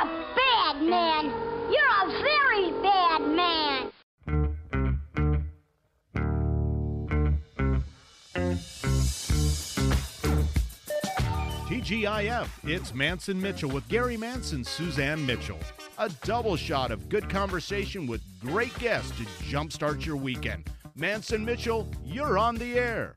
A bad man. You're a very bad man. TGIF, it's Mance and Mitchell with Gary Mance and, Suzanne Mitchell. A double shot of good conversation with great guests to jumpstart your weekend. Mance and Mitchell, you're on the air.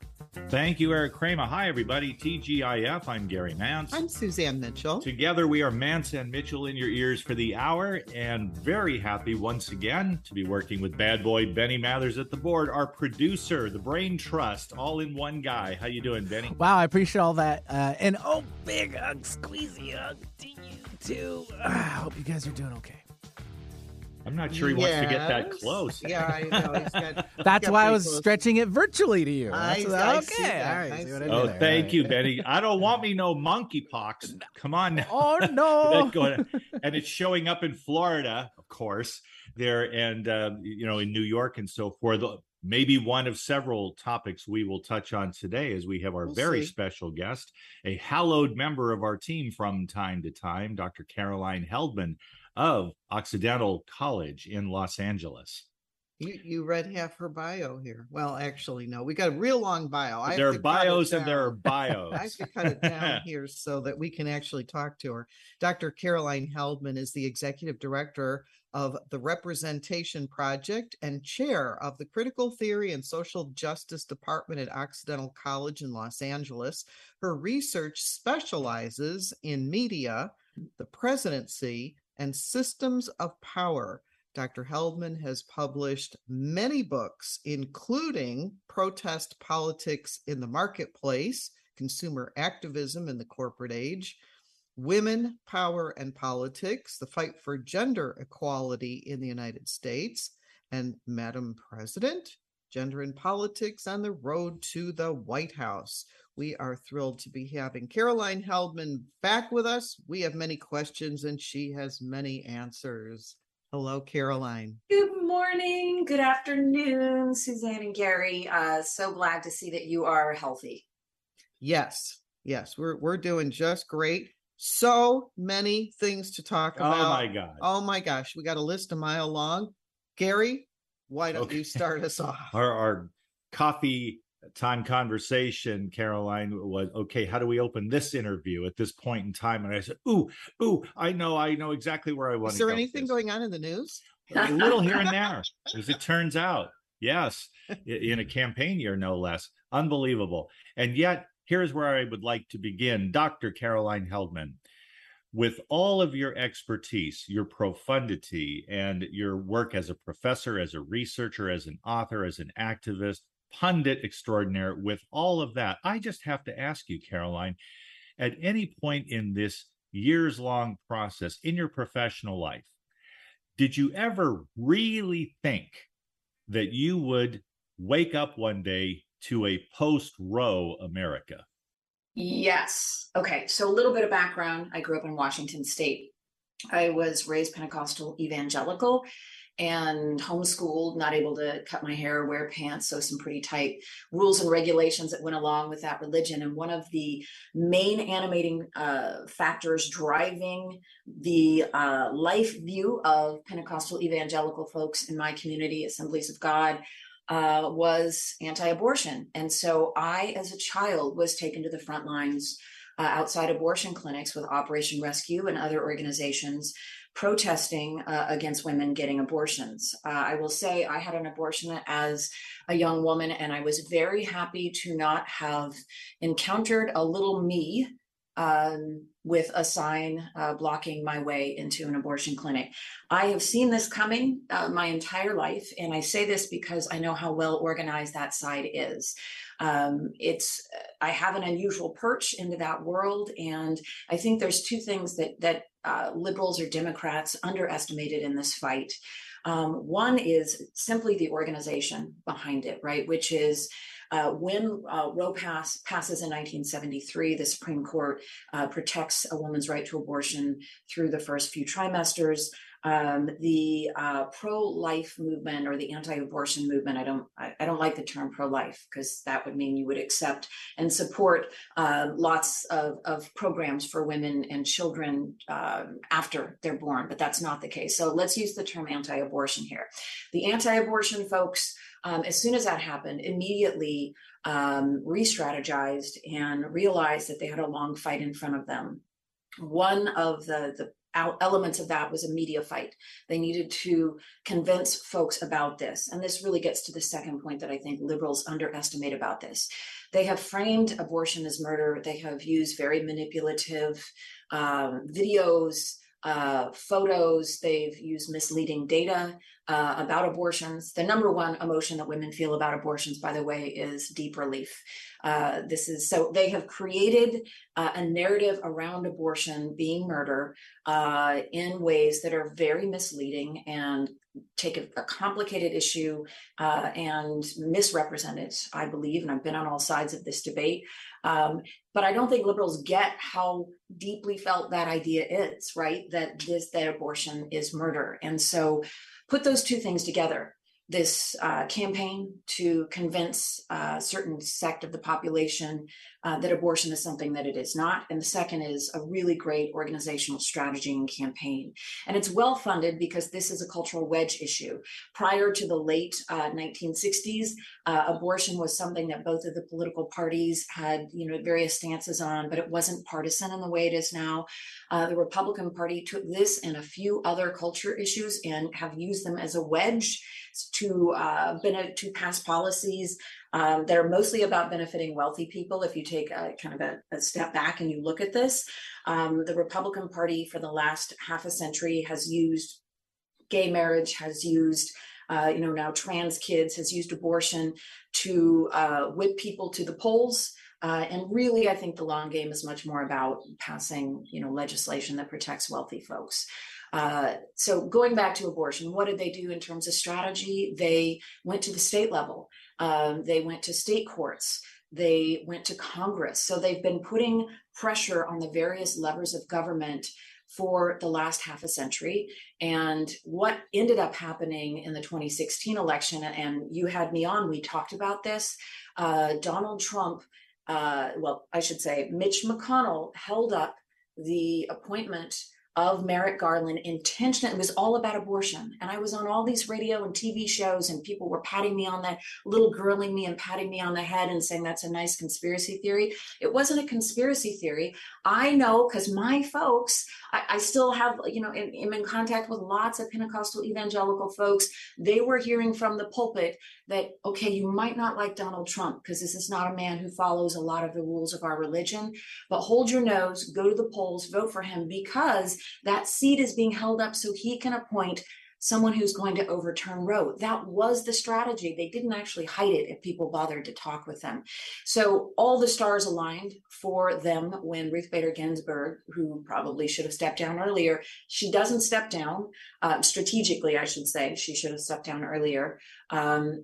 Thank you, Eric Kramer. Hi, everybody. TGIF. I'm Gary Mance. I'm Suzanne Mitchell. Together, we are Mance and Mitchell in your ears for the hour, and very happy once again to be working with bad boy Benny Mathers at the board, our producer, the Brain Trust, all in one guy. How you doing, Benny? Wow, I appreciate all that. Uh, and oh, big hug, squeezy hug to you too. I hope you guys are doing okay. I'm not sure he wants to get that close. Yeah, I know. He's got, That's why I was close. stretching it virtually to you. I- That's- I okay, see that. all right. I see what see I did Oh, there. thank All you. Benny. I don't want me no monkeypox. Come on now. Oh no! Going- and it's showing up in Florida, of course, there and uh, you know in New York and so forth. Maybe one of several topics we will touch on today, as we have our We'll very see. special guest, a hallowed member of our team from time to time, Dr. Caroline Heldman of Occidental College in Los Angeles. You, you read half her bio here. Well, actually, no. We got a real long bio. I there are to cut it bios and there are bios. I have to cut it down here so that we can actually talk to her. Dr. Caroline Heldman is the executive director of the Representation Project and chair of the Critical Theory and Social Justice Department at Occidental College in Los Angeles. Her research specializes in media, the presidency, and systems of power. Dr. Heldman has published many books, including Protest Politics in the Marketplace, Consumer Activism in the Corporate Age, Women, Power, and Politics, The Fight for Gender Equality in the United States, and Madam President, Gender and Politics on the Road to the White House. We are thrilled to be having Caroline Heldman back with us. We have many questions and she has many answers. Hello, Caroline. Good morning, good afternoon, Suzanne and Gary. Uh, so glad to see that you are healthy. Yes, yes, we're we're doing just great. So many things to talk about. oh my God. Oh my gosh, we got a list a mile long. Gary, why don't Okay. you start us off? our, our coffee time conversation, Caroline, was okay. How do we open this interview at this point in time? And I said, "Ooh, ooh, I know, I know exactly where I want Is to there go. anything going on in the news? a little here and there, as it turns out. Yes, in a campaign year, no less. Unbelievable. And yet, here's where I would like to begin, Dr. Caroline Heldman. With all of your expertise, your profundity, and your work as a professor, as a researcher, as an author, as an activist, pundit extraordinaire, with all of that, I just have to ask you, Caroline, at any point in this years long process in your professional life, did you ever really think that you would wake up one day to a post Roe America? Yes. Okay. So, a little bit of background I grew up in Washington State. I was raised Pentecostal evangelical and homeschooled, not able to cut my hair, or wear pants. So, some pretty tight rules and regulations that went along with that religion. And one of the main animating uh, factors driving the uh, life view of Pentecostal evangelical folks in my community, Assemblies of God, uh, was anti abortion. And so I, as a child, was taken to the front lines uh, outside abortion clinics with Operation Rescue and other organizations protesting uh, against women getting abortions. Uh, I will say I had an abortion as a young woman, and I was very happy to not have encountered a little me um, with a sign uh, blocking my way into an abortion clinic. I have seen this coming uh, my entire life, and I say this because I know how well organized that side is. Um, it's I have an unusual perch into that world, and I think there's two things that that uh, liberals or Democrats underestimated in this fight. Um, one is simply the organization behind it, right? Which is uh, when uh, Roe pass, passes in 1973, the Supreme Court uh, protects a woman's right to abortion through the first few trimesters. um, the uh, pro-life movement or the anti-abortion movement. I don't I, I don't like the term pro-life because that would mean you would accept and support uh, lots of, of programs for women and children uh, after they're born, but that's not the case. So let's use the term anti-abortion here. The anti-abortion folks, um, as soon as that happened, immediately um, re-strategized and realized that they had a long fight in front of them. One of the the elements of that was a media fight. They needed to convince folks about this. And this really gets to the second point that I think liberals underestimate about this. They have framed abortion as murder, they have used very manipulative um, videos. Uh, photos, they've used misleading data uh, about abortions. The number one emotion that women feel about abortions, by the way, is deep relief. Uh, this is so they have created uh, a narrative around abortion being murder uh, in ways that are very misleading and take a, a complicated issue uh, and misrepresent it, I believe. And I've been on all sides of this debate. Um, but I don't think liberals get how deeply felt that idea is, right? That this, that abortion is murder. And so put those two things together this uh, campaign to convince a uh, certain sect of the population uh, that abortion is something that it is not. And the second is a really great organizational strategy and campaign. And it's well funded because this is a cultural wedge issue. Prior to the late 1960s, uh, uh, abortion was something that both of the political parties had, you know, various stances on, but it wasn't partisan in the way it is now. Uh, the Republican Party took this and a few other culture issues and have used them as a wedge to uh, to pass policies um, that are mostly about benefiting wealthy people. If you take a kind of a, a step back and you look at this, um, the Republican Party for the last half a century has used gay marriage, has used uh, you know now trans kids, has used abortion to uh, whip people to the polls. Uh, and really, I think the long game is much more about passing, you know, legislation that protects wealthy folks. Uh, so going back to abortion, what did they do in terms of strategy? They went to the state level um, they went to state courts. They went to Congress. So they've been putting pressure on the various levers of government for the last half a century. And what ended up happening in the 2016 election, and you had me on, we talked about this. Uh, Donald Trump, uh, well, I should say, Mitch McConnell held up the appointment of Merrick Garland intentionally. Was all about abortion. And I was on all these radio and TV shows, and people were patting me on the little girling me and patting me on the head and saying that's a nice conspiracy theory. It wasn't a conspiracy theory. I know because my folks, I, I, still have, you know, am in, in contact with lots of Pentecostal evangelical folks. They were hearing from the pulpit that, okay, you might not like Donald Trump because this is not a man who follows a lot of the rules of our religion, but hold your nose, go to the polls, vote for him because that seat is being held up so he can appoint someone who's going to overturn Roe. That was the strategy. They didn't actually hide it if people bothered to talk with them. So all the stars aligned for them when Ruth Bader Ginsburg, who probably should have stepped down earlier, she doesn't step down uh, strategically, I should say. She should have stepped down earlier. Um,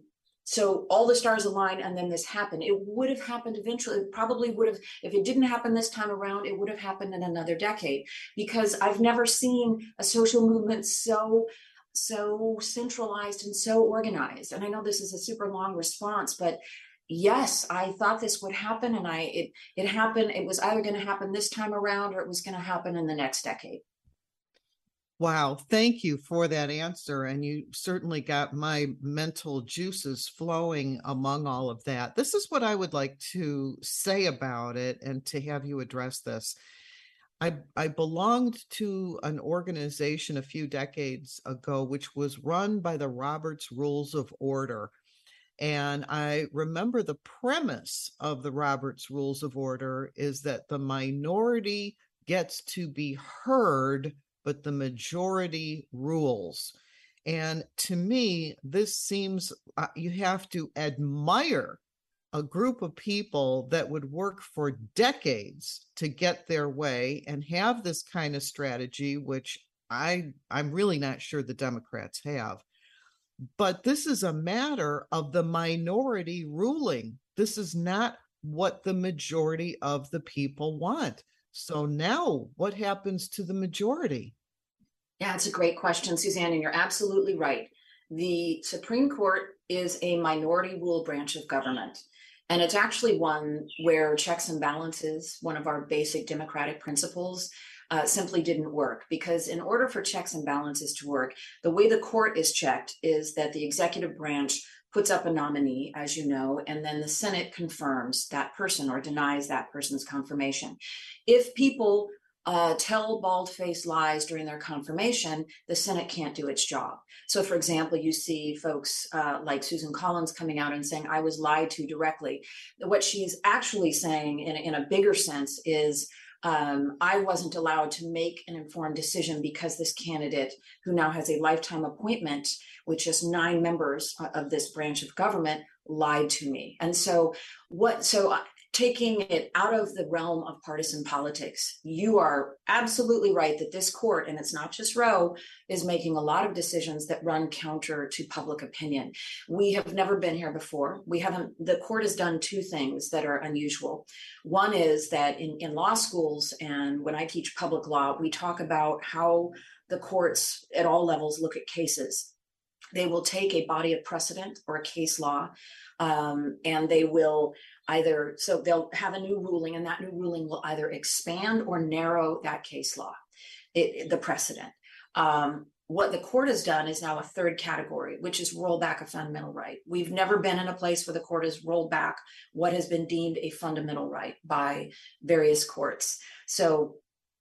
so all the stars aligned and then this happened. It would have happened eventually. It probably would have if it didn't happen this time around it would have happened in another decade. Because i've never seen a social movement so so centralized and so organized. And i know this is a super long response but yes i thought this would happen and i it it happened. It was either going to happen this time around or it was going to happen in the next decade Wow, thank you for that answer. And you certainly got my mental juices flowing among all of that. This is what I would like to say about it and to have you address this. I, I belonged to an organization a few decades ago, which was run by the Roberts Rules of Order. And I remember the premise of the Roberts Rules of Order is that the minority gets to be heard but the majority rules. And to me, this seems uh, you have to admire a group of people that would work for decades to get their way and have this kind of strategy, which I I'm really not sure the Democrats have. But this is a matter of the minority ruling. This is not what the majority of the people want. So now what happens to the majority? Yeah, it's a great question, Suzanne, and you're absolutely right. The Supreme Court is a minority rule branch of government. And it's actually one where checks and balances, one of our basic democratic principles, uh, simply didn't work. Because in order for checks and balances to work, the way the court is checked is that the executive branch puts up a nominee, as you know, and then the Senate confirms that person or denies that person's confirmation. If people uh, tell bald faced lies during their confirmation, the Senate can't do its job. So, for example, you see folks uh, like Susan Collins coming out and saying, I was lied to directly. What she's actually saying in, in a bigger sense is, um, I wasn't allowed to make an informed decision because this candidate, who now has a lifetime appointment with just nine members of this branch of government, lied to me. And so, what, so taking it out of the realm of partisan politics. You are absolutely right that this court, and it's not just Roe, is making a lot of decisions that run counter to public opinion. We have never been here before. We haven't, the court has done two things that are unusual. One is that in, in law schools, and when I teach public law, we talk about how the courts at all levels look at cases. They will take a body of precedent or a case law um, and they will either so they'll have a new ruling and that new ruling will either expand or narrow that case law it, the precedent. Um, what the court has done is now a third category which is roll back a fundamental right. We've never been in a place where the court has rolled back what has been deemed a fundamental right by various courts. So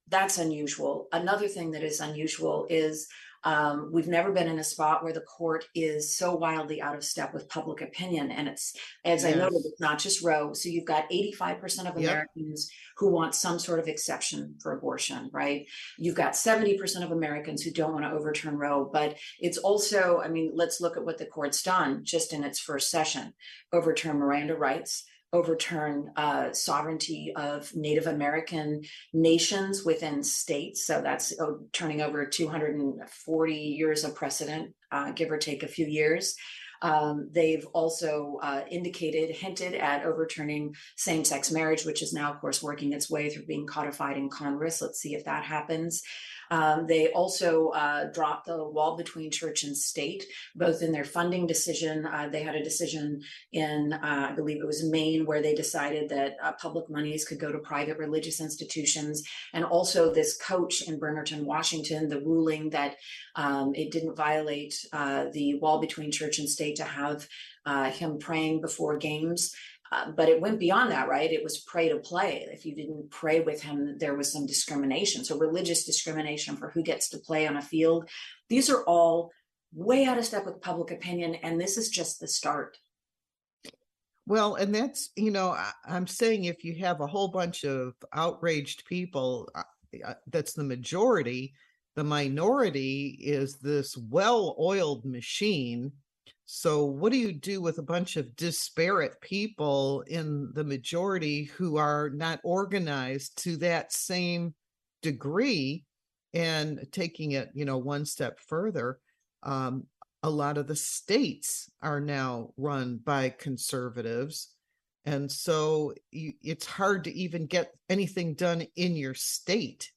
that's unusual. Another thing that is unusual is um, we've never been in a spot where the court is so wildly out of step with public opinion. And it's, as yes. I noted, it's not just Roe. So you've got 85% of Americans yep. who want some sort of exception for abortion, right? You've got 70% of Americans who don't want to overturn Roe. But it's also, I mean, let's look at what the court's done just in its first session overturn Miranda rights overturn uh, sovereignty of Native American nations within states. So that's oh, turning over 240 years of precedent, uh, give or take a few years. Um, they've also uh, indicated, hinted at overturning same sex marriage, which is now, of course, working its way through being codified in Congress. Let's see if that happens. Um, they also uh, dropped the wall between church and state, both in their funding decision. Uh, they had a decision in, uh, I believe it was Maine, where they decided that uh, public monies could go to private religious institutions. And also this coach in Bremerton, Washington, the ruling that um, it didn't violate uh, the wall between church and state to have him praying before games. Uh, but it went beyond that, right? It was pray to play. If you didn't pray with him, there was some discrimination. So, religious discrimination for who gets to play on a field. These are all way out of step with public opinion. And this is just the start. Well, and that's, you know, I, am saying if you have a whole bunch of outraged people, uh, uh that's the majority. The minority is this well oiled machine so, what do you do with a bunch of disparate people in the majority who are not organized to that same degree? And taking it, you know, one step further, um, a lot of the states are now run by conservatives. And so you, it's hard to even get anything done in your state.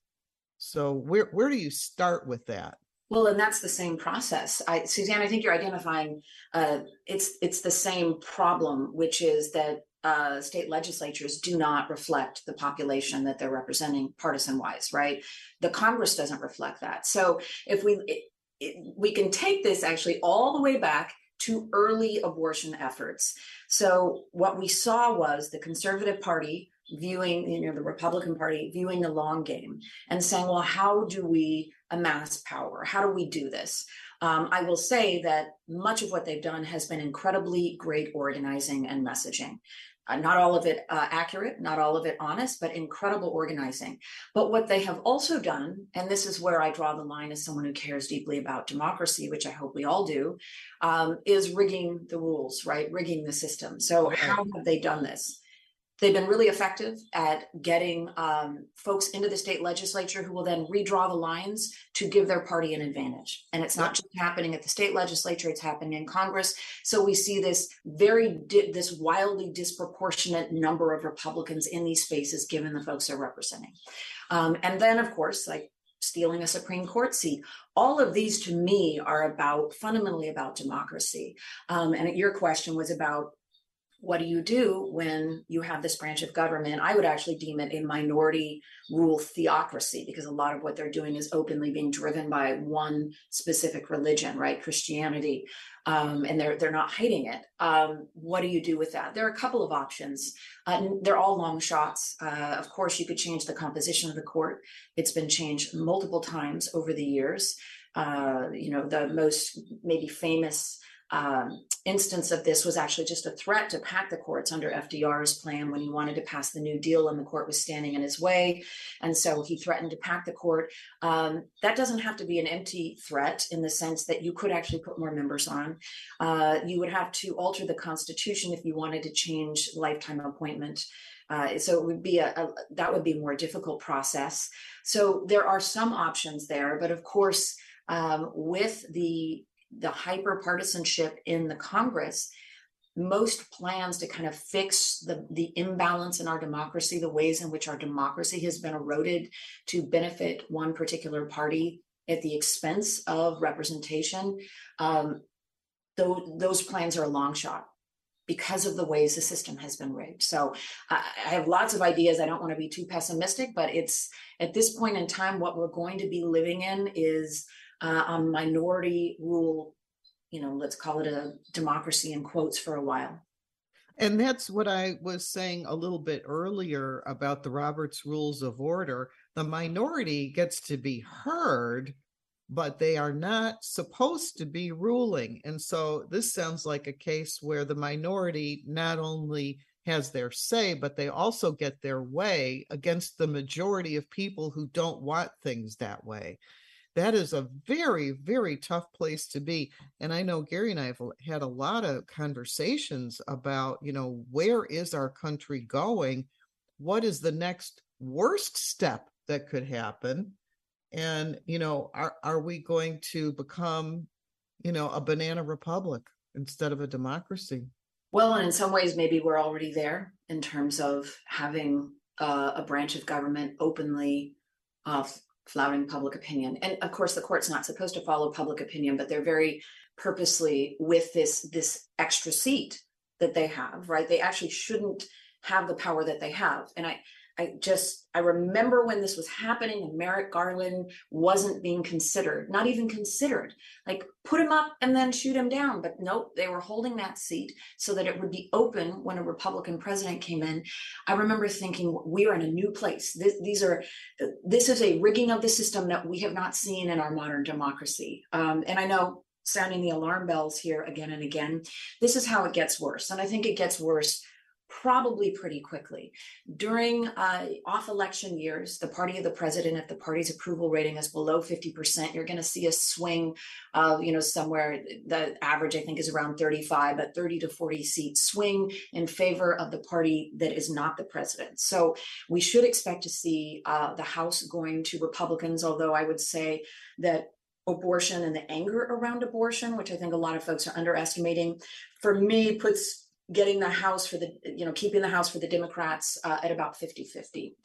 So, where, where do you start with that? Well, and that's the same process. I, Suzanne, I think you're identifying uh, it's it's the same problem, which is that uh, state legislatures do not reflect the population that they're representing partisan wise, right? The Congress doesn't reflect that. So if we it, it, we can take this actually all the way back to early abortion efforts. So what we saw was the Conservative Party viewing, you know, the Republican Party viewing the long game and saying, well, how do we amass power? How do we do this? Um, I will say that much of what they've done has been incredibly great organizing and messaging. Uh, not all of it uh, accurate, not all of it honest, but incredible organizing. But what they have also done, and this is where I draw the line as someone who cares deeply about democracy, which I hope we all do, um, is rigging the rules, right? Rigging the system. So, how have they done this? They've been really effective at getting um, folks into the state legislature who will then redraw the lines to give their party an advantage. And it's not just happening at the state legislature; it's happening in Congress. So we see this very di- this wildly disproportionate number of Republicans in these spaces, given the folks they're representing. Um, and then, of course, like stealing a Supreme Court seat. All of these to me are about fundamentally about democracy. Um, and your question was about what do you do when you have this branch of government? I would actually deem it a minority rule theocracy because a lot of what they're doing is openly being driven by one specific religion, right? Christianity. Um, and they're they're not hiding it. Um, what do you do with that? There are a couple of options. Uh, they're all long shots. Uh, of course, you could change the composition of the court. It's been changed multiple times over the years. Uh, you know, the most maybe famous um, instance of this was actually just a threat to pack the courts under FDR's plan when he wanted to pass the New Deal and the court was standing in his way. And so he threatened to pack the court. Um, that doesn't have to be an empty threat in the sense that you could actually put more members on. Uh, you would have to alter the Constitution if you wanted to change lifetime appointment. Uh, so it would be a, a, that would be a more difficult process. So there are some options there, but of course, um, with the the hyper partisanship in the Congress, most plans to kind of fix the, the imbalance in our democracy, the ways in which our democracy has been eroded to benefit one particular party at the expense of representation, um, those, those plans are a long shot because of the ways the system has been rigged. So I, I have lots of ideas. I don't want to be too pessimistic, but it's at this point in time, what we're going to be living in is uh, on minority rule, you know, let's call it a democracy in quotes for a while. And that's what I was saying a little bit earlier about the Roberts Rules of Order. The minority gets to be heard, but they are not supposed to be ruling. And so this sounds like a case where the minority not only has their say, but they also get their way against the majority of people who don't want things that way that is a very very tough place to be and i know gary and i have had a lot of conversations about you know where is our country going? What is the next worst step that could happen? And you know are are we going to become you know a banana republic instead of a democracy? Well and in some ways maybe we're already there in terms of having uh, a branch of government openly uh, flouting public opinion. And of course, the court's not supposed to follow public opinion, but they're very purposely with this this extra seat that they have, right? They actually shouldn't have the power that they have. And I I just I remember when this was happening and Merrick Garland wasn't being considered, not even considered. Like put him up and then shoot him down. But nope, they were holding that seat so that it would be open when a Republican president came in. I remember thinking we are in a new place. This, these are this is a rigging of the system that we have not seen in our modern democracy. Um, and I know sounding the alarm bells here again and again. This is how it gets worse. And I think it gets worse probably pretty quickly. During uh, off election years, the party of the president, if the party's approval rating is below 50%, you're going to see a swing of, you know, somewhere the average, I think, is around 35, but 30 to 40 seats swing in favor of the party that is not the president. So we should expect to see uh, the House going to Republicans, although I would say that abortion and the anger around abortion, which I think a lot of folks are underestimating, for me puts getting the House for the, you know, keeping the House for the Democrats uh, at about 50 50.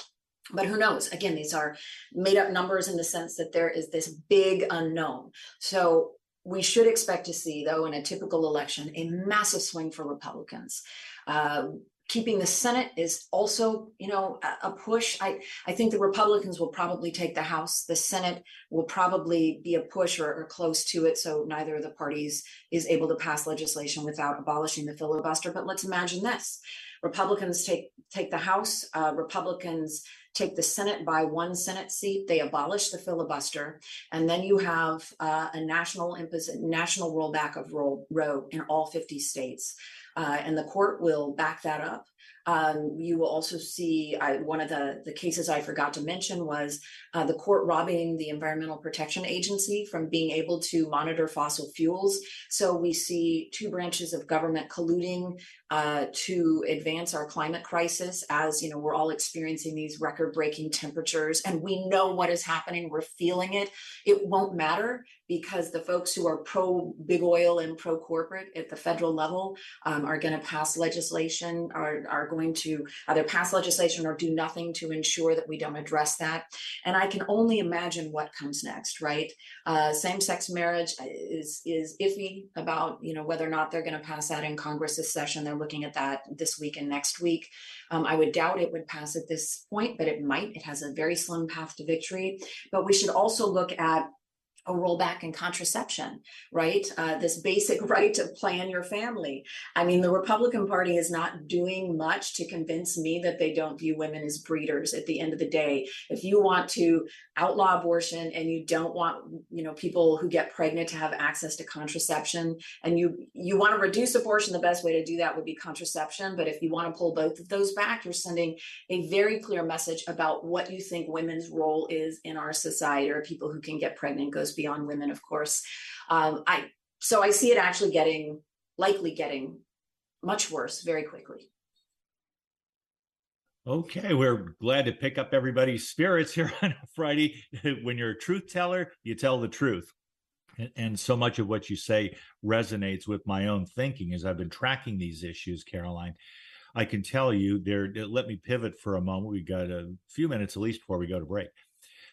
But who knows? Again, these are made up numbers in the sense that there is this big unknown. So we should expect to see, though, in a typical election, a massive swing for Republicans. Uh, keeping the Senate is also, you know, a, push. I, I think the Republicans will probably take the House. The Senate will probably be a push or, or, close to it. So neither of the parties is able to pass legislation without abolishing the filibuster. But let's imagine this: Republicans take take the House. Uh, Republicans take the Senate by one Senate seat. They abolish the filibuster, and then you have uh, a national impos- national rollback of Roe in all 50 states uh, and the court will back that up. Um, you will also see I, one of the, the cases I forgot to mention was uh, the court robbing the Environmental Protection Agency from being able to monitor fossil fuels. So we see two branches of government colluding uh, to advance our climate crisis as you know we're all experiencing these record breaking temperatures and we know what is happening we're feeling it it won't matter because the folks who are pro big oil and pro corporate at the federal level um, are going to pass legislation are, are going to either pass legislation or do nothing to ensure that we don't address that. And I can only imagine what comes next, right? Uh, same-sex marriage is is iffy about you know whether or not they're going to pass that in Congress this session. They're looking at that this week and next week. Um, I would doubt it would pass at this point, but it might. It has a very slim path to victory. But we should also look at a rollback in contraception, right? Uh, this basic right to plan your family. I mean, the Republican Party is not doing much to convince me that they don't view women as breeders at the end of the day. If you want to outlaw abortion and you don't want, you know, people who get pregnant to have access to contraception and you you want to reduce abortion, the best way to do that would be contraception. But if you want to pull both of those back, you're sending a very clear message about what you think women's role is in our society or people who can get pregnant goes beyond women, of course. Um, I so I see it actually getting likely getting much worse very quickly. Okay, we're glad to pick up everybody's spirits here on a Friday. when you're a truth teller, you tell the truth. And, so much of what you say resonates with my own thinking as I've been tracking these issues, Caroline. I can tell you there, let me pivot for a moment. We've got a few minutes at least before we go to break.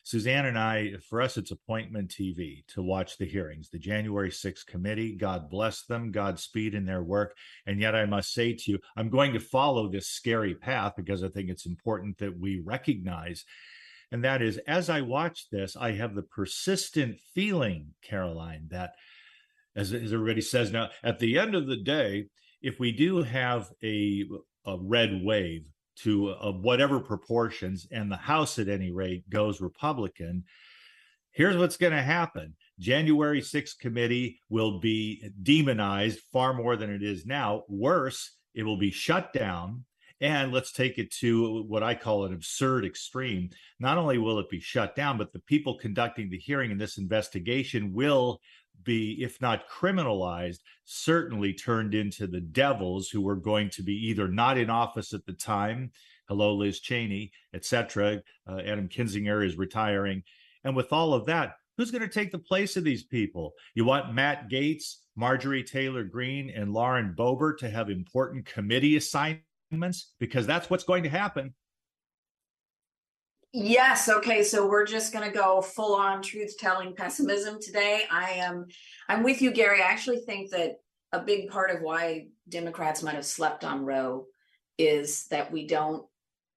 Suzanne and I, for us, it's appointment TV to watch the hearings, the January 6th committee. God bless them, Godspeed in their work. And yet, I must say to you, I'm going to follow this scary path because I think it's important that we recognize. And that is, as I watch this, I have the persistent feeling, Caroline, that as, as everybody says now, at the end of the day, if we do have a, a red wave, to uh, whatever proportions, and the House at any rate goes Republican, here's what's going to happen. January 6th committee will be demonized far more than it is now. Worse, it will be shut down. And let's take it to what I call an absurd extreme. Not only will it be shut down, but the people conducting the hearing in this investigation will be, if not criminalized, certainly turned into the devils who were going to be either not in office at the time, hello, Liz Cheney, etc. Uh, Adam Kinzinger is retiring. And with all of that, who's going to take the place of these people? You want Matt Gaetz, Marjorie Taylor Greene, and Lauren Boebert to have important committee assignments because that's what's going to happen. Yes. Okay. So we're just going to go full on truth telling pessimism today. I am, I'm with you, Gary. I actually think that a big part of why Democrats might have slept on Roe is that we don't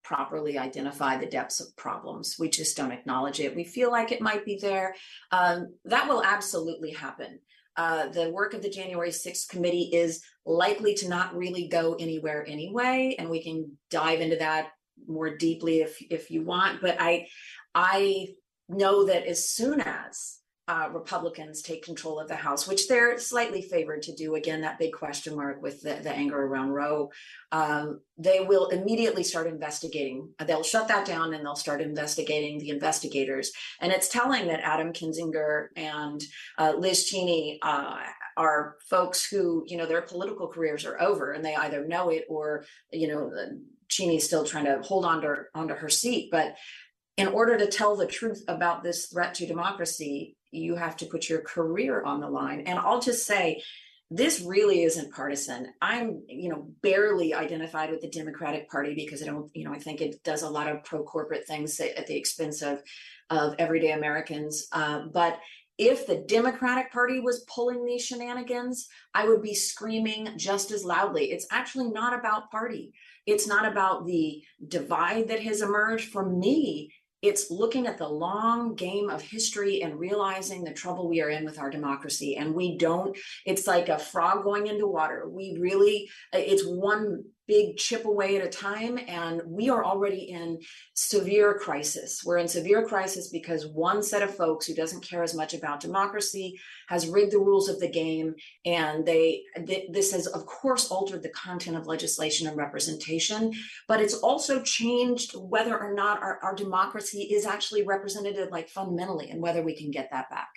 properly identify the depths of problems. We just don't acknowledge it. We feel like it might be there. Um, that will absolutely happen. Uh, the work of the January 6th committee is likely to not really go anywhere anyway, and we can dive into that more deeply if if you want but i i know that as soon as uh, Republicans take control of the House, which they're slightly favored to do. Again, that big question mark with the, the anger around Roe. Um, they will immediately start investigating. They'll shut that down and they'll start investigating the investigators. And it's telling that Adam Kinzinger and uh, Liz Cheney uh, are folks who, you know, their political careers are over and they either know it or, you know, Cheney's still trying to hold on to, onto her seat. But in order to tell the truth about this threat to democracy, you have to put your career on the line. And I'll just say, this really isn't partisan. I'm, you know, barely identified with the Democratic Party because I don't, you know, I think it does a lot of pro corporate things at the expense of of everyday Americans. Uh, but if the Democratic Party was pulling these shenanigans, I would be screaming just as loudly. It's actually not about party. It's not about the divide that has emerged. For me, it's looking at the long game of history and realizing the trouble we are in with our democracy. And we don't, it's like a frog going into water. We really, it's one big chip away at a time. And we are already in severe crisis. We're in severe crisis because one set of folks who doesn't care as much about democracy has rigged the rules of the game. And they, th- this has, of course, altered the content of legislation and representation, but it's also changed whether or not our, our democracy is actually represented like fundamentally and whether we can get that back.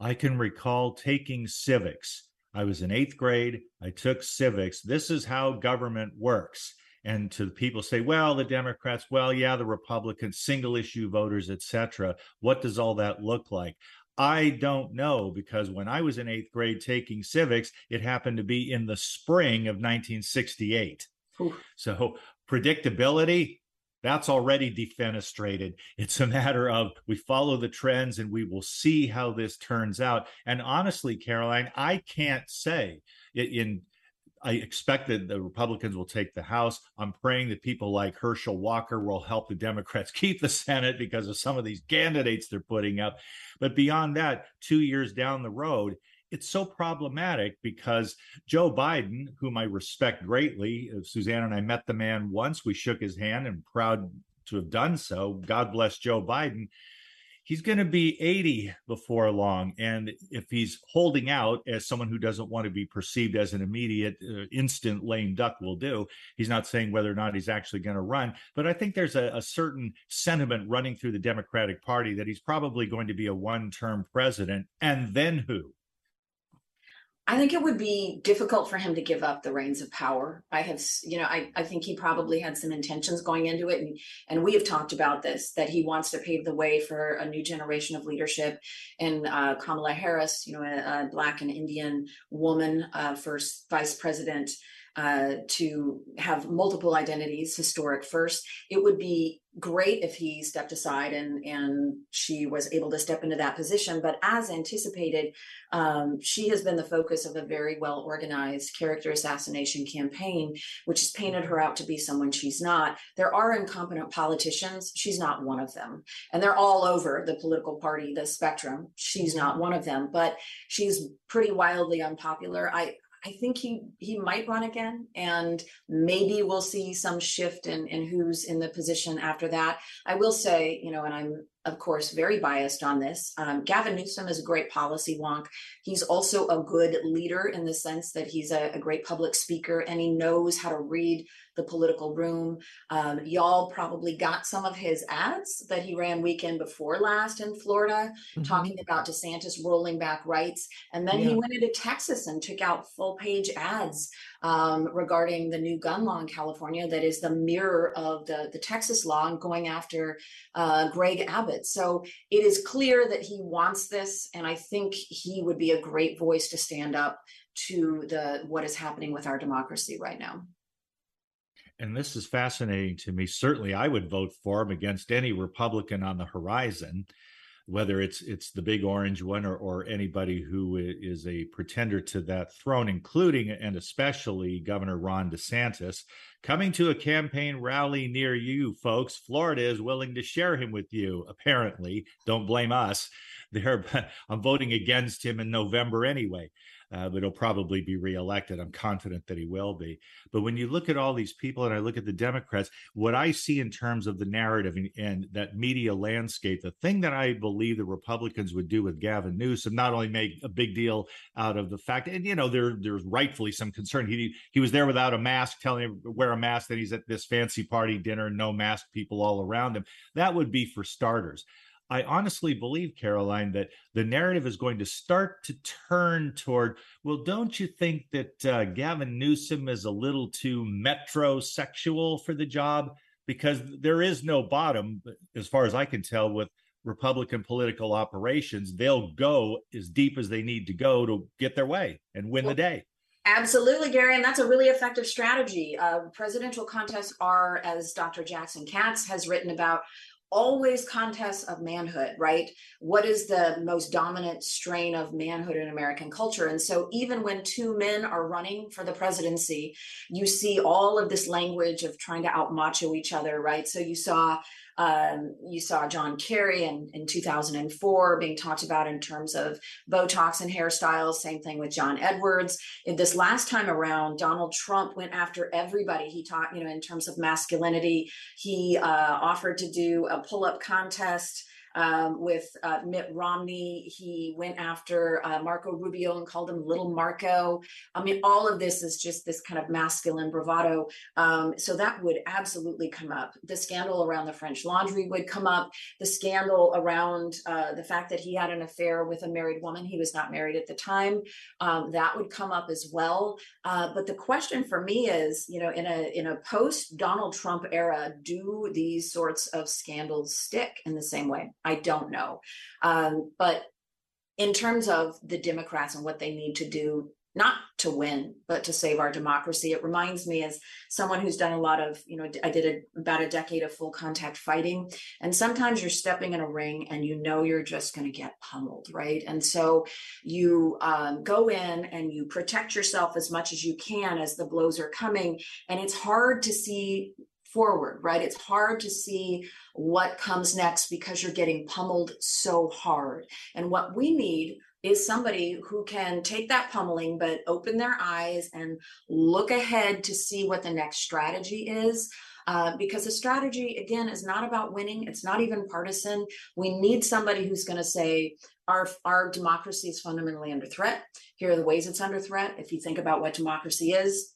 I can recall taking civics I was in eighth grade. I took civics. This is how government works. And to the people say, well, the Democrats, well, yeah, the Republicans, single issue voters, etc. What does all that look like? I don't know because when I was in eighth grade taking civics, it happened to be in the spring of 1968. Ooh. So predictability, that's already defenestrated. It's a matter of we follow the trends and we will see how this turns out. And honestly, Caroline, I can't say in I expect that the Republicans will take the House. I'm praying that people like Herschel Walker will help the Democrats keep the Senate because of some of these candidates they're putting up. But beyond that, two years down the road, it's so problematic because Joe Biden, whom I respect greatly, uh, Suzanne and I met the man once. We shook his hand and proud to have done so. God bless Joe Biden. He's going to be 80 before long. And if he's holding out as someone who doesn't want to be perceived as an immediate, uh, instant lame duck will do, he's not saying whether or not he's actually going to run. But I think there's a, a certain sentiment running through the Democratic Party that he's probably going to be a one term president. And then who? I think it would be difficult for him to give up the reins of power. I have, you know, I, I think he probably had some intentions going into it. And, and we have talked about this, that he wants to pave the way for a new generation of leadership. And uh, Kamala Harris, you know, a, a Black and Indian woman, uh, first vice president, uh, to have multiple identities, historic first. It would be great if he stepped aside and and she was able to step into that position. But as anticipated, um, she has been the focus of a very well organized character assassination campaign, which has painted her out to be someone she's not. There are incompetent politicians. She's not one of them, and they're all over the political party, the spectrum. She's not one of them, but she's pretty wildly unpopular. I I think he he might run again, and maybe we'll see some shift in in who's in the position after that. I will say, you know, and I'm of course very biased on this. Um, Gavin Newsom is a great policy wonk. He's also a good leader in the sense that he's a, a great public speaker and he knows how to read the political room. Um, y'all probably got some of his ads that he ran weekend before last in Florida, mm-hmm. talking about DeSantis rolling back rights. And then yeah. he went into Texas and took out full page ads um, regarding the new gun law in California that is the mirror of the, the Texas law and going after uh, Greg Abbott. So it is clear that he wants this. And I think he would be a great voice to stand up to the what is happening with our democracy right now and this is fascinating to me. Certainly, I would vote for him against any Republican on the horizon, whether it's it's the big orange one or, or anybody who is a pretender to that throne, including and especially Governor Ron DeSantis. Coming to a campaign rally near you, folks, Florida is willing to share him with you. Apparently, don't blame us. There, I'm voting against him in November anyway uh, but he'll probably be reelected. I'm confident that he will be. But when you look at all these people and I look at the Democrats, what I see in terms of the narrative and, and that media landscape, the thing that I believe the Republicans would do with Gavin Newsom, not only make a big deal out of the fact, and you know, there there's rightfully some concern. He he was there without a mask, telling him wear a mask. Then he's at this fancy party dinner, no mask, people all around him. That would be for starters. I honestly believe, Caroline, that the narrative is going to start to turn toward, well, don't you think that uh, Gavin Newsom is a little too metrosexual for the job? Because there is no bottom, as far as I can tell, with Republican political operations. They'll go as deep as they need to go to get their way and win well, the day. Absolutely, Gary, and that's a really effective strategy. Uh, presidential contests are, as Dr. Jackson Katz has written about, always contests of manhood, right? What is the most dominant strain of manhood in American culture? And so, even when two men are running for the presidency, you see all of this language of trying to out macho each other, right? So, you saw um, you saw John Kerry in, in 2004 being talked about in terms of Botox and hairstyles. Same thing with John Edwards. In this last time around, Donald Trump went after everybody. He taught, you know, in terms of masculinity, he uh, offered to do a pull up contest um, with uh, Mitt Romney. He went after uh, Marco Rubio and called him Little Marco. I mean, all of this is just this kind of masculine bravado. Um, so that would absolutely come up. The scandal around the French Laundry would come up. The scandal around uh, the fact that he had an affair with a married woman. He was not married at the time. Um, that would come up as well. Uh, but the question for me is, you know, in a in a post Donald Trump era, do these sorts of scandals stick in the same way? I don't know. Um, but in terms of the Democrats and what they need to do not to win, but to save our democracy. It reminds me as someone who's done a lot of, you know, I did a, about a decade of full contact fighting. And sometimes you're stepping in a ring and you know you're just going to get pummeled, right? And so you um, go in and you protect yourself as much as you can as the blows are coming. And it's hard to see forward, right? It's hard to see what comes next because you're getting pummeled so hard. And what we need is somebody who can take that pummeling but open their eyes and look ahead to see what the next strategy is. Uh, because a strategy again is not about winning. It's not even partisan. We need somebody who's going to say our our democracy is fundamentally under threat. Here are the ways it's under threat. If you think about what democracy is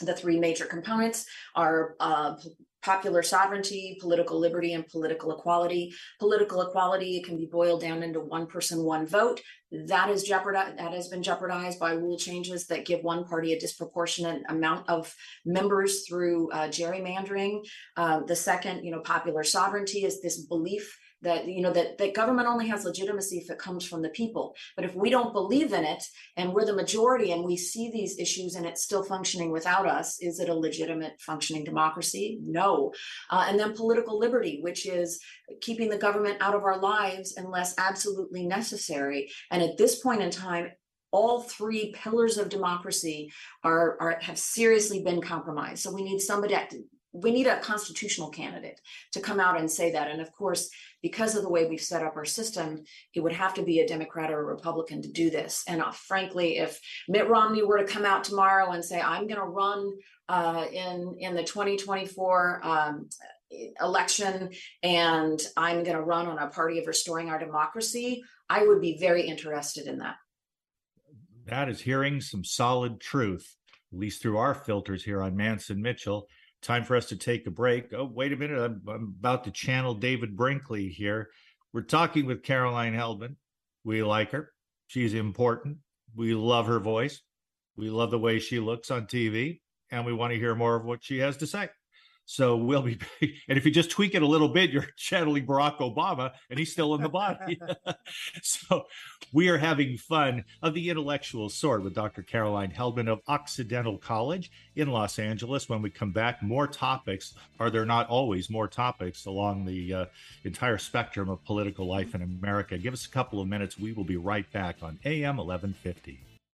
the three major components are uh, popular sovereignty, political liberty, and political equality. Political equality can be boiled down into one person, one vote. That is jeopardized. That has been jeopardized by rule changes that give one party a disproportionate amount of members through uh, gerrymandering. Uh, the second, you know, popular sovereignty is this belief that you know that, that government only has legitimacy if it comes from the people. But if we don't believe in it and we're the majority and we see these issues and it's still functioning without us is it a legitimate functioning democracy? No. Uh, and then political liberty which is keeping the government out of our lives unless absolutely necessary. And at this point in time all three pillars of democracy are, are have seriously been compromised. So we need somebody we need a constitutional candidate to come out and say that and of course because of the way we've set up our system, it would have to be a Democrat or a Republican to do this. And uh, frankly, if Mitt Romney were to come out tomorrow and say, "I'm going to run uh, in in the 2024 um, election, and I'm going to run on a party of restoring our democracy," I would be very interested in that. That is hearing some solid truth, at least through our filters here on Mance and Mitchell time for us to take a break. Oh, wait a minute. I'm, I'm, about to channel David Brinkley here. We're talking with Caroline Heldman. We like her. She's important. We love her voice. We love the way she looks on TV, and we want to hear more of what she has to say. So we'll be, and if you just tweak it a little bit, you're channeling Barack Obama, and he's still in the body. so we are having fun of the intellectual sort with Dr. Caroline Heldman of Occidental College in Los Angeles. When we come back, more topics. Are there not always more topics along the uh, entire spectrum of political life in America? Give us a couple of minutes. We will be right back on AM 1150.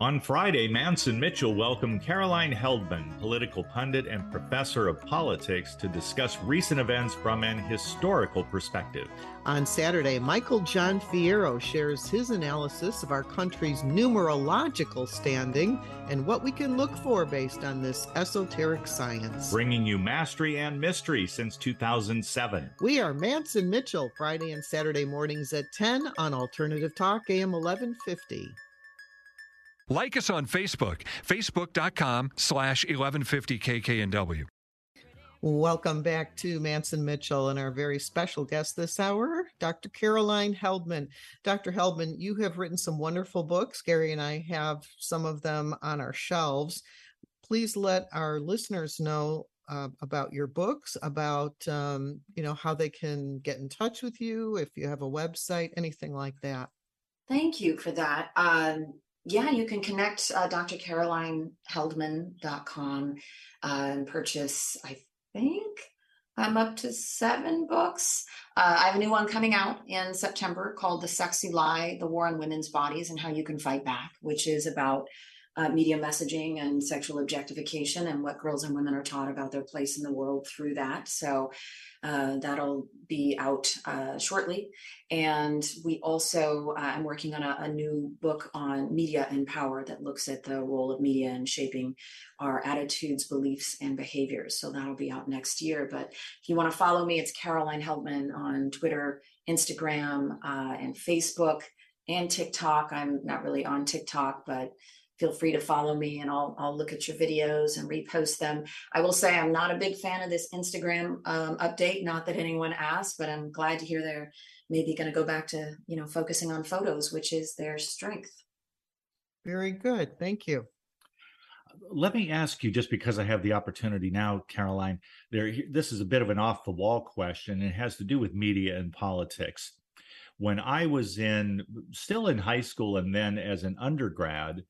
On Friday, Mance and Mitchell welcomed Caroline Heldman, political pundit and professor of politics, to discuss recent events from an historical perspective. On Saturday, Michael John Fierro shares his analysis of our country's numerological standing and what we can look for based on this esoteric science. Bringing you mastery and mystery since 2007. We are Mance and Mitchell, Friday and Saturday mornings at 10 on Alternative Talk, AM 1150. Like us on Facebook, facebook.com slash 1150 KKNW. Welcome back to Mance and Mitchell and our very special guest this hour, Dr. Caroline Heldman. Dr. Heldman, you have written some wonderful books. Gary and I have some of them on our shelves. Please let our listeners know uh, about your books, about um, you know how they can get in touch with you, if you have a website, anything like that. Thank you for that. Um, yeah, you can connect uh, drcarolineheldman.com uh, and purchase, I think I'm up to seven books. Uh, I have a new one coming out in September called The Sexy Lie The War on Women's Bodies and How You Can Fight Back, which is about uh, media messaging and sexual objectification and what girls and women are taught about their place in the world through that. So uh, that'll be out uh, shortly. And we also, uh, I'm working on a, a, new book on media and power that looks at the role of media in shaping our attitudes, beliefs, and behaviors. So that'll be out next year. But if you want to follow me, it's Caroline Heldman on Twitter, Instagram, uh, and Facebook and TikTok. I'm not really on TikTok, but feel free to follow me and I'll, I'll look at your videos and repost them. I will say I'm not a big fan of this Instagram um, update. Not that anyone asked, but I'm glad to hear they're maybe going to go back to, you know, focusing on photos, which is their strength. Very good. Thank you. Let me ask you, just because I have the opportunity now, Caroline, there, this is a bit of an off the wall question. It has to do with media and politics. When I was in, still in high school and then as an undergrad,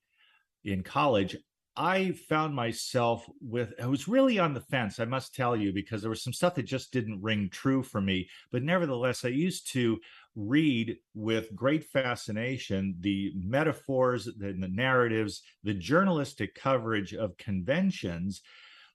in college, I found myself with, I was really on the fence, I must tell you, because there was some stuff that just didn't ring true for me. But nevertheless, I used to read with great fascination the metaphors, the, the narratives, the journalistic coverage of conventions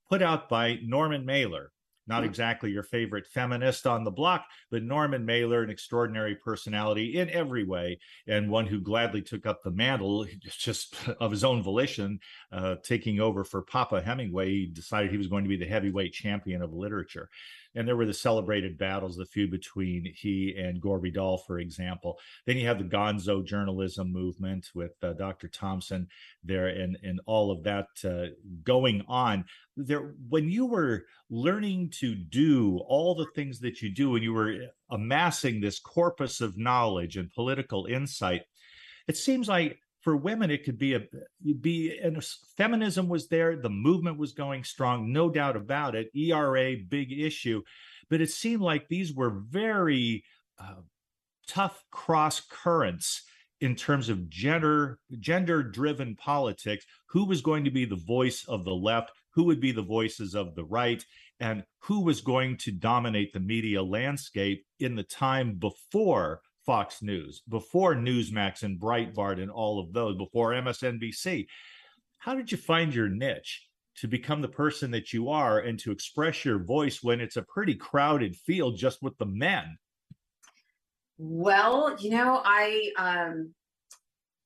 put out by Norman Mailer not exactly your favorite feminist on the block, but Norman Mailer, an extraordinary personality in every way, and one who gladly took up the mantle just of his own volition, uh, taking over for Papa Hemingway. He decided he was going to be the heavyweight champion of literature and there were the celebrated battles, the feud between he and Gore Vidal, for example. Then you have the Gonzo journalism movement with uh, Dr. Thompson there, and and all of that uh, going on. There, when you were learning to do all the things that you do, and you were amassing this corpus of knowledge and political insight, it seems like for women it could be a be and feminism was there the movement was going strong no doubt about it era big issue. But it seemed like these were very uh, tough cross currents in terms of gender gender driven politics. Who was going to be the voice of the left? Who would be the voices of the right? And who was going to dominate the media landscape in the time before Fox News, before Newsmax and Breitbart and all of those, before MSNBC. How did you find your niche to become the person that you are and to express your voice when it's a pretty crowded field just with the men? Well, you know, I um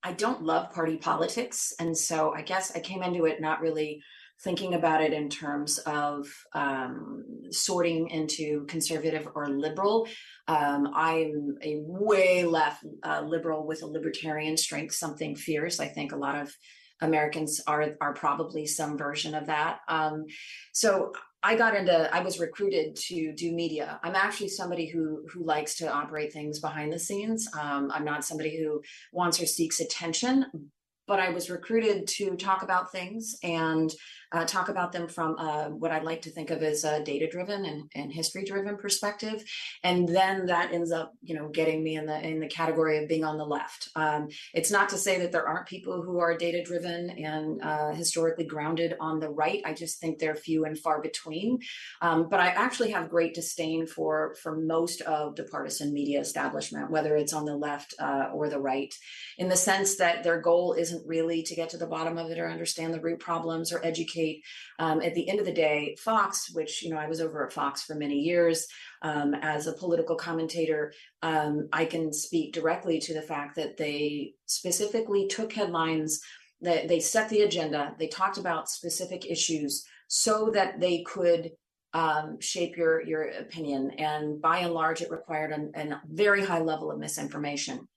I don't love party politics and so I guess I came into it not really thinking about it in terms of um, sorting into conservative or liberal. Um, I'm a way left uh, liberal with a libertarian strength, something fierce. I think a lot of Americans are are probably some version of that. Um, so I got into I was recruited to do media. I'm actually somebody who who likes to operate things behind the scenes. Um, I'm not somebody who wants or seeks attention, but I was recruited to talk about things and uh, talk about them from uh, what I'd like to think of as a data driven and, and history driven perspective. And then that ends up, you know, getting me in the in the category of being on the left. Um, it's not to say that there aren't people who are data driven and uh, historically grounded on the right. I just think they're few and far between. Um, but I actually have great disdain for for most of the partisan media establishment, whether it's on the left uh, or the right, in the sense that their goal isn't really to get to the bottom of it or understand the root problems or educate advocate. Um, at the end of the day, Fox, which you know I was over at Fox for many years um, as a political commentator, um, I can speak directly to the fact that they specifically took headlines that they set the agenda. They talked about specific issues so that they could um, shape your your opinion. And by and large, it required a very high level of misinformation.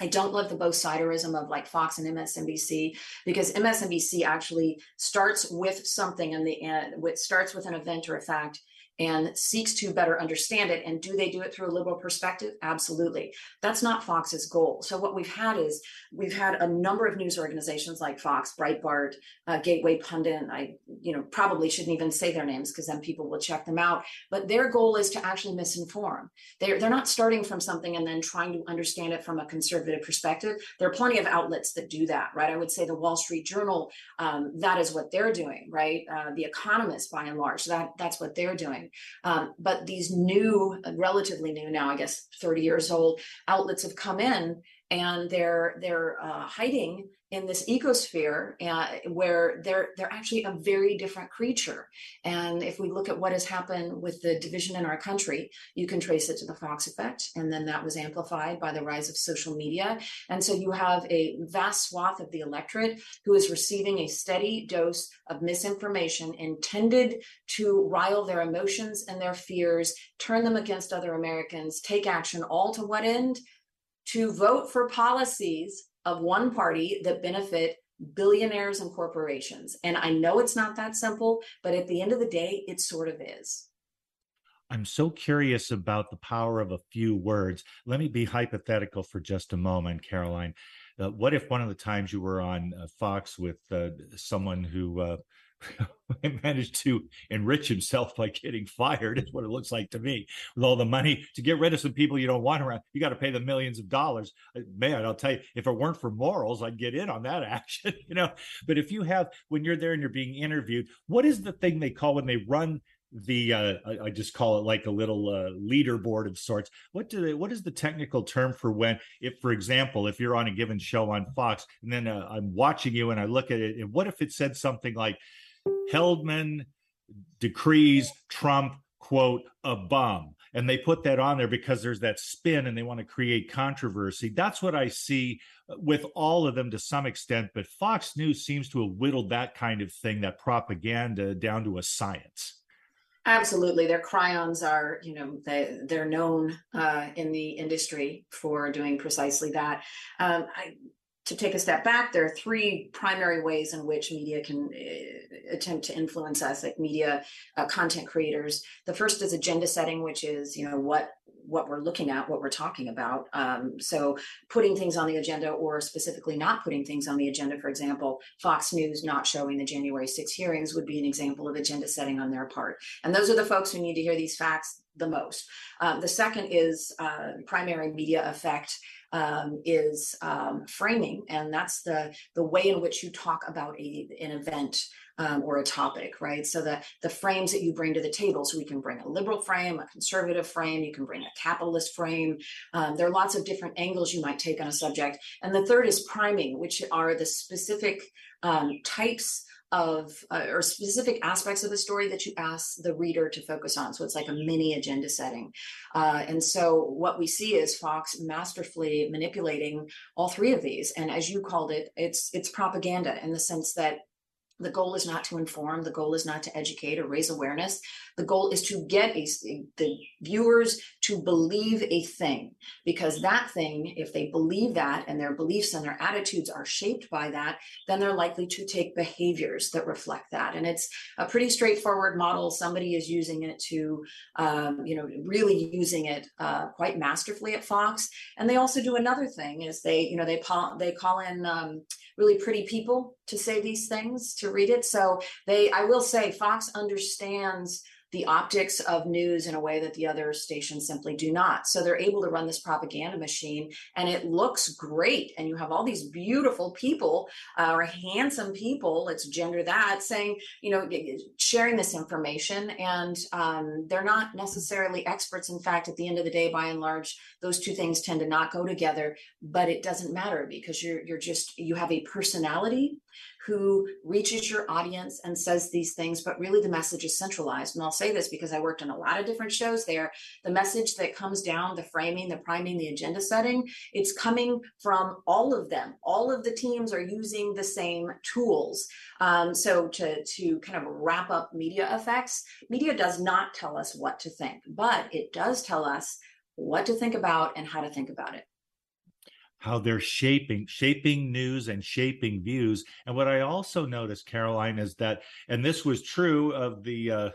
I don't love the both siderism of like Fox and MSNBC because MSNBC actually starts with something in the end, which starts with an event or a fact, and seeks to better understand it. And do they do it through a liberal perspective? Absolutely. That's not Fox's goal. So what we've had is we've had a number of news organizations like Fox, Breitbart, uh, Gateway Pundit. I, you know, probably shouldn't even say their names because then people will check them out. But their goal is to actually misinform. They're they're not starting from something and then trying to understand it from a conservative perspective. There are plenty of outlets that do that, right? I would say the Wall Street Journal, um, that is what they're doing, right? Uh, the Economist, by and large, that that's what they're doing. Um, but these new, relatively new now, I guess 30 years old outlets have come in and they're they're uh, hiding in this ecosphere uh, where they're they're actually a very different creature. And if we look at what has happened with the division in our country you can trace it to the fox effect and then that was amplified by the rise of social media. And so you have a vast swath of the electorate who is receiving a steady dose of misinformation intended to rile their emotions and their fears turn them against other americans take action all to what end to vote for policies of one party that benefit billionaires and corporations. And I know it's not that simple, but at the end of the day, it sort of is. I'm so curious about the power of a few words. Let me be hypothetical for just a moment, Caroline. Uh, what if one of the times you were on uh, Fox with uh, someone who uh, managed to enrich himself by getting fired is what it looks like to me with all the money to get rid of some people you don't want around you got to pay the millions of dollars man i'll tell you if it weren't for morals i'd get in on that action you know but if you have when you're there and you're being interviewed what is the thing they call when they run the uh, I just call it like a little uh, leaderboard of sorts. What do they? What is the technical term for when, if for example, if you're on a given show on Fox, and then uh, I'm watching you and I look at it, and what if it said something like, Heldman decrees Trump, quote, a bum. And they put that on there because there's that spin and they want to create controversy. That's what I see with all of them to some extent. But Fox News seems to have whittled that kind of thing, that propaganda, down to a science. Absolutely, their chyrons are, you know, they they're known uh, in the industry for doing precisely that. Um, I to take a step back, there are three primary ways in which media can uh, attempt to influence us, like media uh, content creators. The first is agenda setting, which is you know what what we're looking at, what we're talking about. Um, so putting things on the agenda, or specifically not putting things on the agenda. For example, Fox News not showing the January 6 hearings would be an example of agenda setting on their part. And those are the folks who need to hear these facts the most. Um, the second is uh, primary media effect um, is um, framing, and that's the the way in which you talk about a, an event um, or a topic, right? So the the frames that you bring to the table. So we can bring a liberal frame, a conservative frame. You can bring a capitalist frame. Um, there are lots of different angles you might take on a subject. And the third is priming, which are the specific um, types of uh, or specific aspects of the story that you ask the reader to focus on. So it's like a mini agenda setting. Uh, and so what we see is Fox masterfully manipulating all three of these. And as you called it, it's it's propaganda in the sense that the goal is not to inform the goal is not to educate or raise awareness. The goal is to get a, the viewers to believe a thing because that thing if they believe that and their beliefs and their attitudes are shaped by that then they're likely to take behaviors that reflect that. And it's a pretty straightforward model. Somebody is using it to um, you know really using it uh, quite masterfully at fox. And they also do another thing is they you know they they call in um, really pretty people to say these things to read it. So they i will say fox understands the optics of news in a way that the other stations simply do not. So they're able to run this propaganda machine and it looks great. And you have all these beautiful people uh, or handsome people, let's gender that, saying, you know, sharing this information. And um, they're not necessarily experts. In fact, at the end of the day, by and large, those two things tend to not go together, but it doesn't matter because you're, you're just, you have a personality who reaches your audience and says these things, but really the message is centralized. And I'll say this because I worked on a lot of different shows there. The message that comes down, the framing, the priming, the agenda setting, it's coming from all of them. All of the teams are using the same tools. Um, so to, to kind of wrap up media effects, media does not tell us what to think, but it does tell us what to think about and how to think about it how they're shaping shaping news and shaping views. And what i also noticed caroline is that and this was true of the uh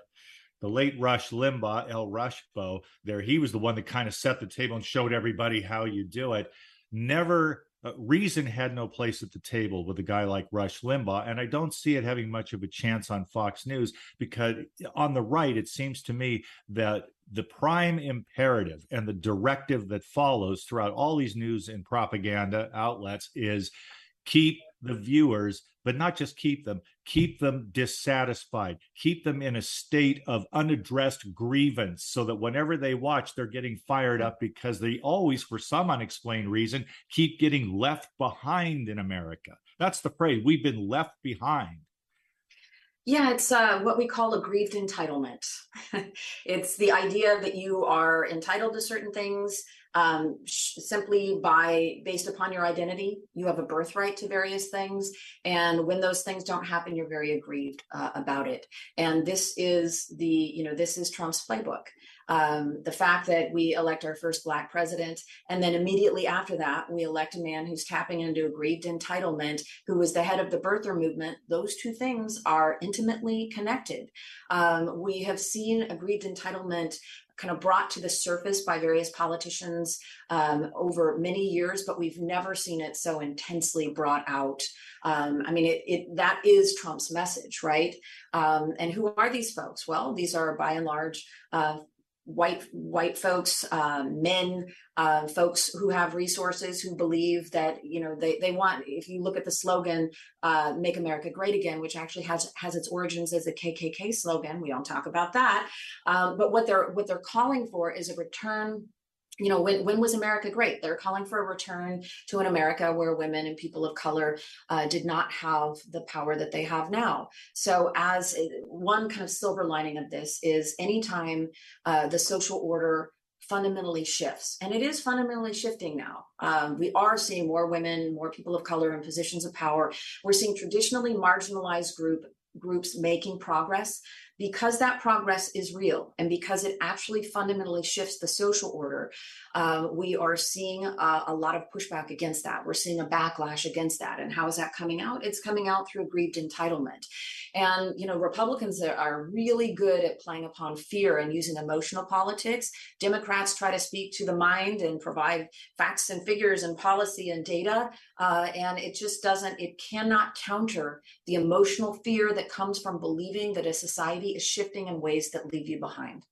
the late rush limbaugh el rushbo there he was the one that kind of set the table and showed everybody how you do it. Never uh, reason had no place at the table with a guy like Rush Limbaugh, and I don't see it having much of a chance on Fox News because on the right, it seems to me that the prime imperative and the directive that follows throughout all these news and propaganda outlets is keep the viewers but not just keep them keep them dissatisfied keep them in a state of unaddressed grievance so that whenever they watch they're getting fired up because they always for some unexplained reason keep getting left behind in america. That's the phrase we've been left behind yeah, it's uh, what we call aggrieved entitlement. it's the idea that you are entitled to certain things um, sh- simply by based upon your identity. You have a birthright to various things, and when those things don't happen, you're very aggrieved uh, about it. And this is the you know this is Trump's playbook um, the fact that we elect our first black president and then immediately after that we elect a man who's tapping into aggrieved entitlement who was the head of the birther movement those two things are intimately connected um, we have seen aggrieved entitlement kind of brought to the surface by various politicians um, over many years, but we've never seen it so intensely brought out. Um, I mean, it, it, that is Trump's message, right? Um, and who are these folks? Well, these are by and large uh, white white folks, um, men, uh, folks who have resources, who believe that you know they they want. If you look at the slogan uh, "Make America Great Again," which actually has has its origins as a KKK slogan, we don't talk about that. Um, but what they're what they're calling for is a return you know when, when was america great? They're calling for a return to an america where women and people of color uh, did not have the power that they have now. So as one kind of silver lining of this is anytime uh, the social order fundamentally shifts and it is fundamentally shifting now. Um, we are seeing more women more people of color in positions of power. We're seeing traditionally marginalized group groups making progress because that progress is real and because it actually fundamentally shifts the social order, uh, we are seeing a, a, lot of pushback against that. We're seeing a backlash against that. And how is that coming out? It's coming out through aggrieved entitlement. And, you know, Republicans are, are really good at playing upon fear and using emotional politics. Democrats try to speak to the mind and provide facts and figures and policy and data. Uh, and it just doesn't, it cannot counter the emotional fear that comes from believing that a society is shifting in ways that leave you behind.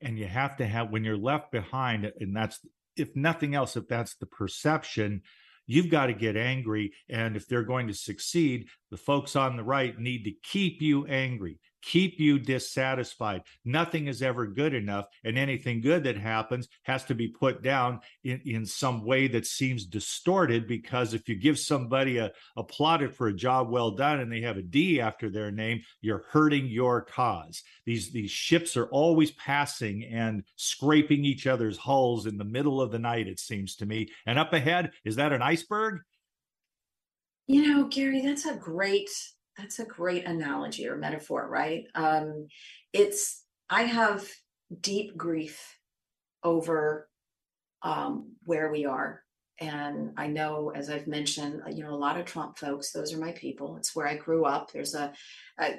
And you have to have, when you're left behind, and that's, if nothing else, if that's the perception, you've got to get angry. And if they're going to succeed, the folks on the right need to keep you angry keep you dissatisfied. Nothing is ever good enough, and anything good that happens has to be put down in, in some way that seems distorted. Because if you give somebody a, a plaudit for a job well done and they have a D after their name, you're hurting your cause. These these ships are always passing and scraping each other's hulls in the middle of the night. It seems to me. And up ahead, is that an iceberg? You know, Gary, that's a great that's a great analogy or metaphor, right? Um, it's I have deep grief over um, where we are, and I know, as I've mentioned, you know, a lot of Trump folks. Those are my people. It's where I grew up. There's a, a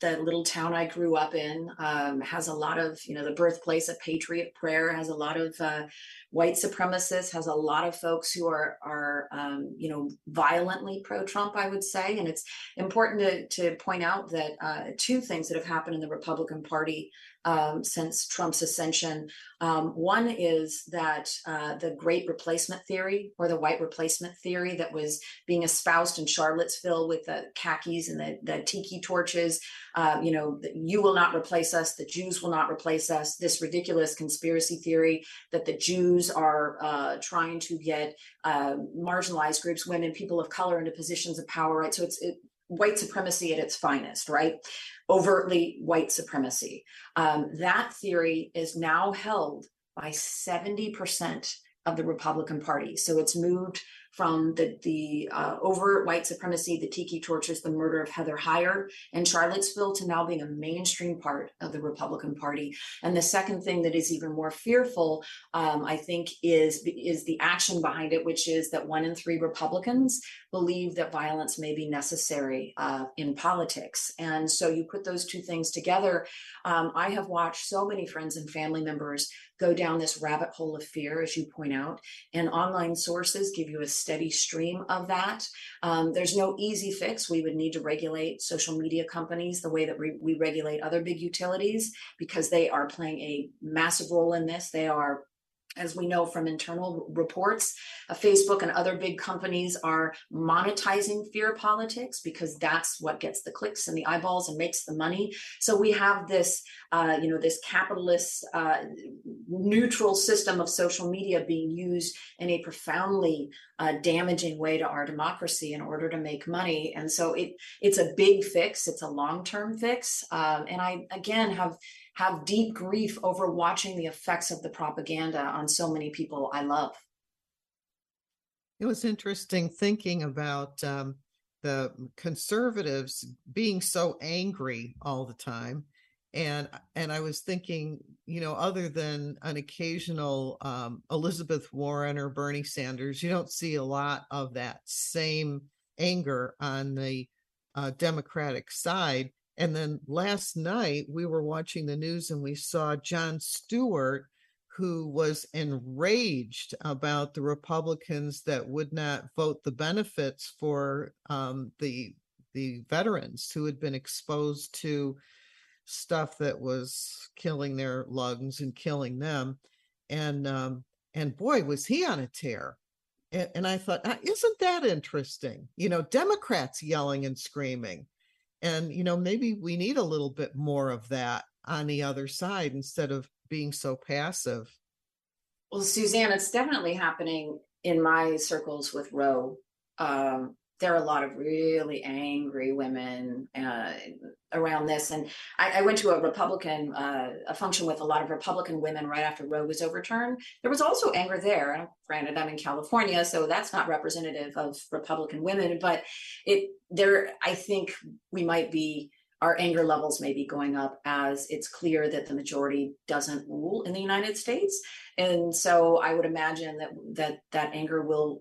the little town I grew up in um, has a lot of, you know, the birthplace of Patriot Prayer has a lot of uh, white supremacists, has a lot of folks who are are um, you know violently pro-Trump, I would say, and it's important to to point out that uh, two things that have happened in the Republican Party um, since Trump's ascension. Um, one is that uh, the great replacement theory or the white replacement theory that was being espoused in Charlottesville with the khakis and the, the tiki torches, uh, you know, you will not replace us, the Jews will not replace us, this ridiculous conspiracy theory that the Jews are uh, trying to get uh, marginalized groups, women, people of color into positions of power, right? So it's it, white supremacy at its finest, right? overtly white supremacy. Um, that theory is now held by 70% of the Republican Party. So it's moved from the the uh, overt white supremacy, the tiki torches, the murder of Heather Heyer in Charlottesville, to now being a mainstream part of the Republican Party. And the second thing that is even more fearful, um, I think, is is the action behind it, which is that one in three Republicans believe that violence may be necessary uh, in politics. And so you put those two things together. Um, I have watched so many friends and family members go down this rabbit hole of fear, as you point out, and online sources give you a steady stream of that. Um, there's no easy fix. We would need to regulate social media companies the way that we, we regulate other big utilities because they are playing a massive role in this. They are as we know from internal reports, uh, Facebook and other big companies are monetizing fear politics because that's what gets the clicks and the eyeballs and makes the money. So we have this, uh, you know, this capitalist uh, neutral system of social media being used in a profoundly uh, damaging way to our democracy in order to make money. And so it it's a big fix. It's a long term fix. Um, and I again have have deep grief over watching the effects of the propaganda on so many people I love. It was interesting thinking about um, the conservatives being so angry all the time. And and I was thinking, you know, other than an occasional um, Elizabeth Warren or Bernie Sanders, you don't see a lot of that same anger on the uh, Democratic side. And then last night we were watching the news and we saw Jon Stewart, who was enraged about the Republicans that would not vote the benefits for um, the the veterans who had been exposed to stuff that was killing their lungs and killing them. And um, and boy, was he on a tear. And, and I thought, ah, isn't that interesting? You know, Democrats yelling and screaming and, you know, maybe we need a little bit more of that on the other side instead of being so passive. Well, Suzanne, it's definitely happening in my circles with Roe. Um, there are a lot of really angry women uh, around this. And I, I, went to a Republican, uh, a function with a lot of Republican women right after Roe was overturned. There was also anger there. And granted, I'm in California, so that's not representative of Republican women, but it there, I think we might be our anger levels may be going up as it's clear that the majority doesn't rule in the United States. And so I would imagine that that that anger will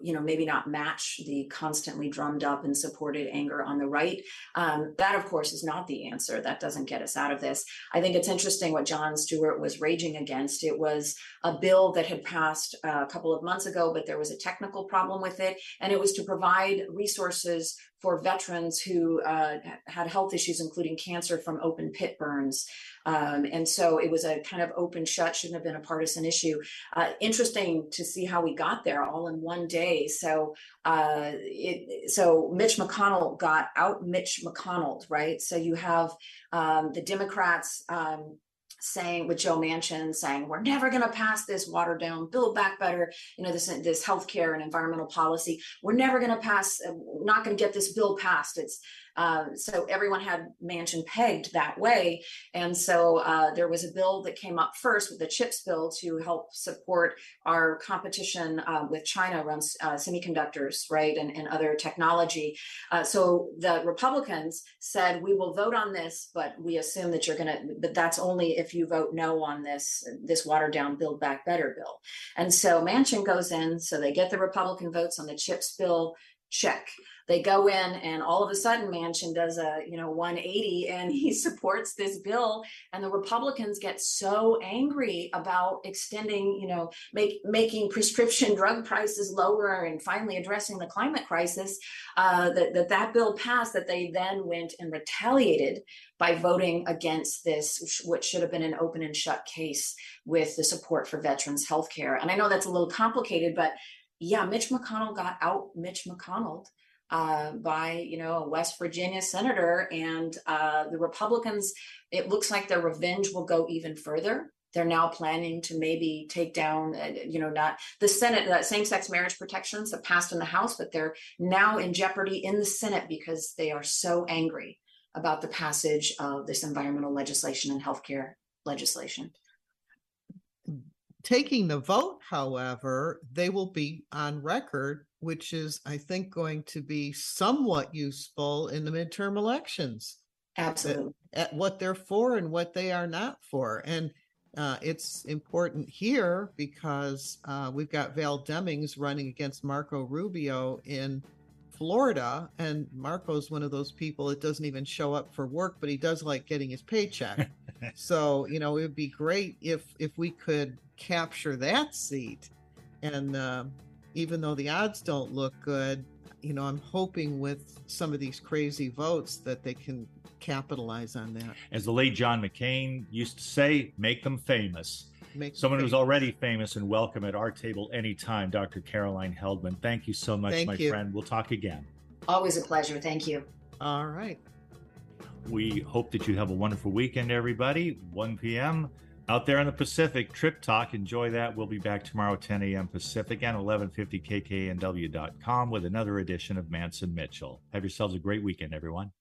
you know maybe not match the constantly drummed up and supported anger on the right um, that of course is not the answer. That doesn't get us out of this. I think it's interesting what jon stewart was raging against. It was a bill that had passed uh, a couple of months ago but there was a technical problem with it and it was to provide resources for veterans who uh, had health issues, including cancer from open pit burns. Um, and so it was a kind of open shut, shouldn't have been a partisan issue. Uh, interesting to see how we got there all in one day. So, uh, it, so Mitch McConnell got out Mitch McConnell, right? So you have um, the Democrats um, saying with Joe Manchin saying we're never going to pass this watered down build back better you know this this healthcare and environmental policy we're never going to pass uh, not going to get this bill passed. It's uh, so everyone had Manchin pegged that way. And so uh, there was a bill that came up first with the CHIPS bill to help support our competition uh, with China around uh, semiconductors, right, and, and other technology. Uh, so the Republicans said, we will vote on this, but we assume that you're going to, but that's only if you vote no on this, this watered down Build Back Better bill. And so Manchin goes in, so they get the Republican votes on the CHIPS bill check. They go in and all of a sudden Manchin does a you know 180 and he supports this bill. And the Republicans get so angry about extending you know make making prescription drug prices lower and finally addressing the climate crisis uh, that, that that bill passed that they then went and retaliated by voting against this which should have been an open and shut case with the support for veterans health care. And I know that's a little complicated but yeah Mitch McConnell got out Mitch McConnell uh, by you know a West Virginia senator, and uh, the Republicans. It looks like their revenge will go even further. They're now planning to maybe take down, uh, you know, not the Senate. Uh, same-sex marriage protections that passed in the House, but they're now in jeopardy in the Senate because they are so angry about the passage of this environmental legislation and healthcare legislation taking the vote, however, they will be on record, which is, I think, going to be somewhat useful in the midterm elections. Absolutely. At, at what they're for and what they are not for. And uh, it's important here because uh, we've got Val Demings running against Marco Rubio in Florida, and Marco's one of those people that doesn't even show up for work, but he does like getting his paycheck. so you know, it would be great if if we could capture that seat. And uh, even though the odds don't look good, you know, I'm hoping with some of these crazy votes that they can capitalize on that. As the late John McCain used to say, make them famous. Make Someone who's already famous and welcome at our table anytime, Dr. Caroline Heldman. Thank you so much, Thank my you. friend. We'll talk again. Always a pleasure. Thank you. All right. We hope that you have a wonderful weekend, everybody. 1 p.m. out there in the Pacific. Trip Talk. Enjoy that. We'll be back tomorrow, 10 a.m. Pacific and 1150kknw.com with another edition of Mance and Mitchell. Have yourselves a great weekend, everyone.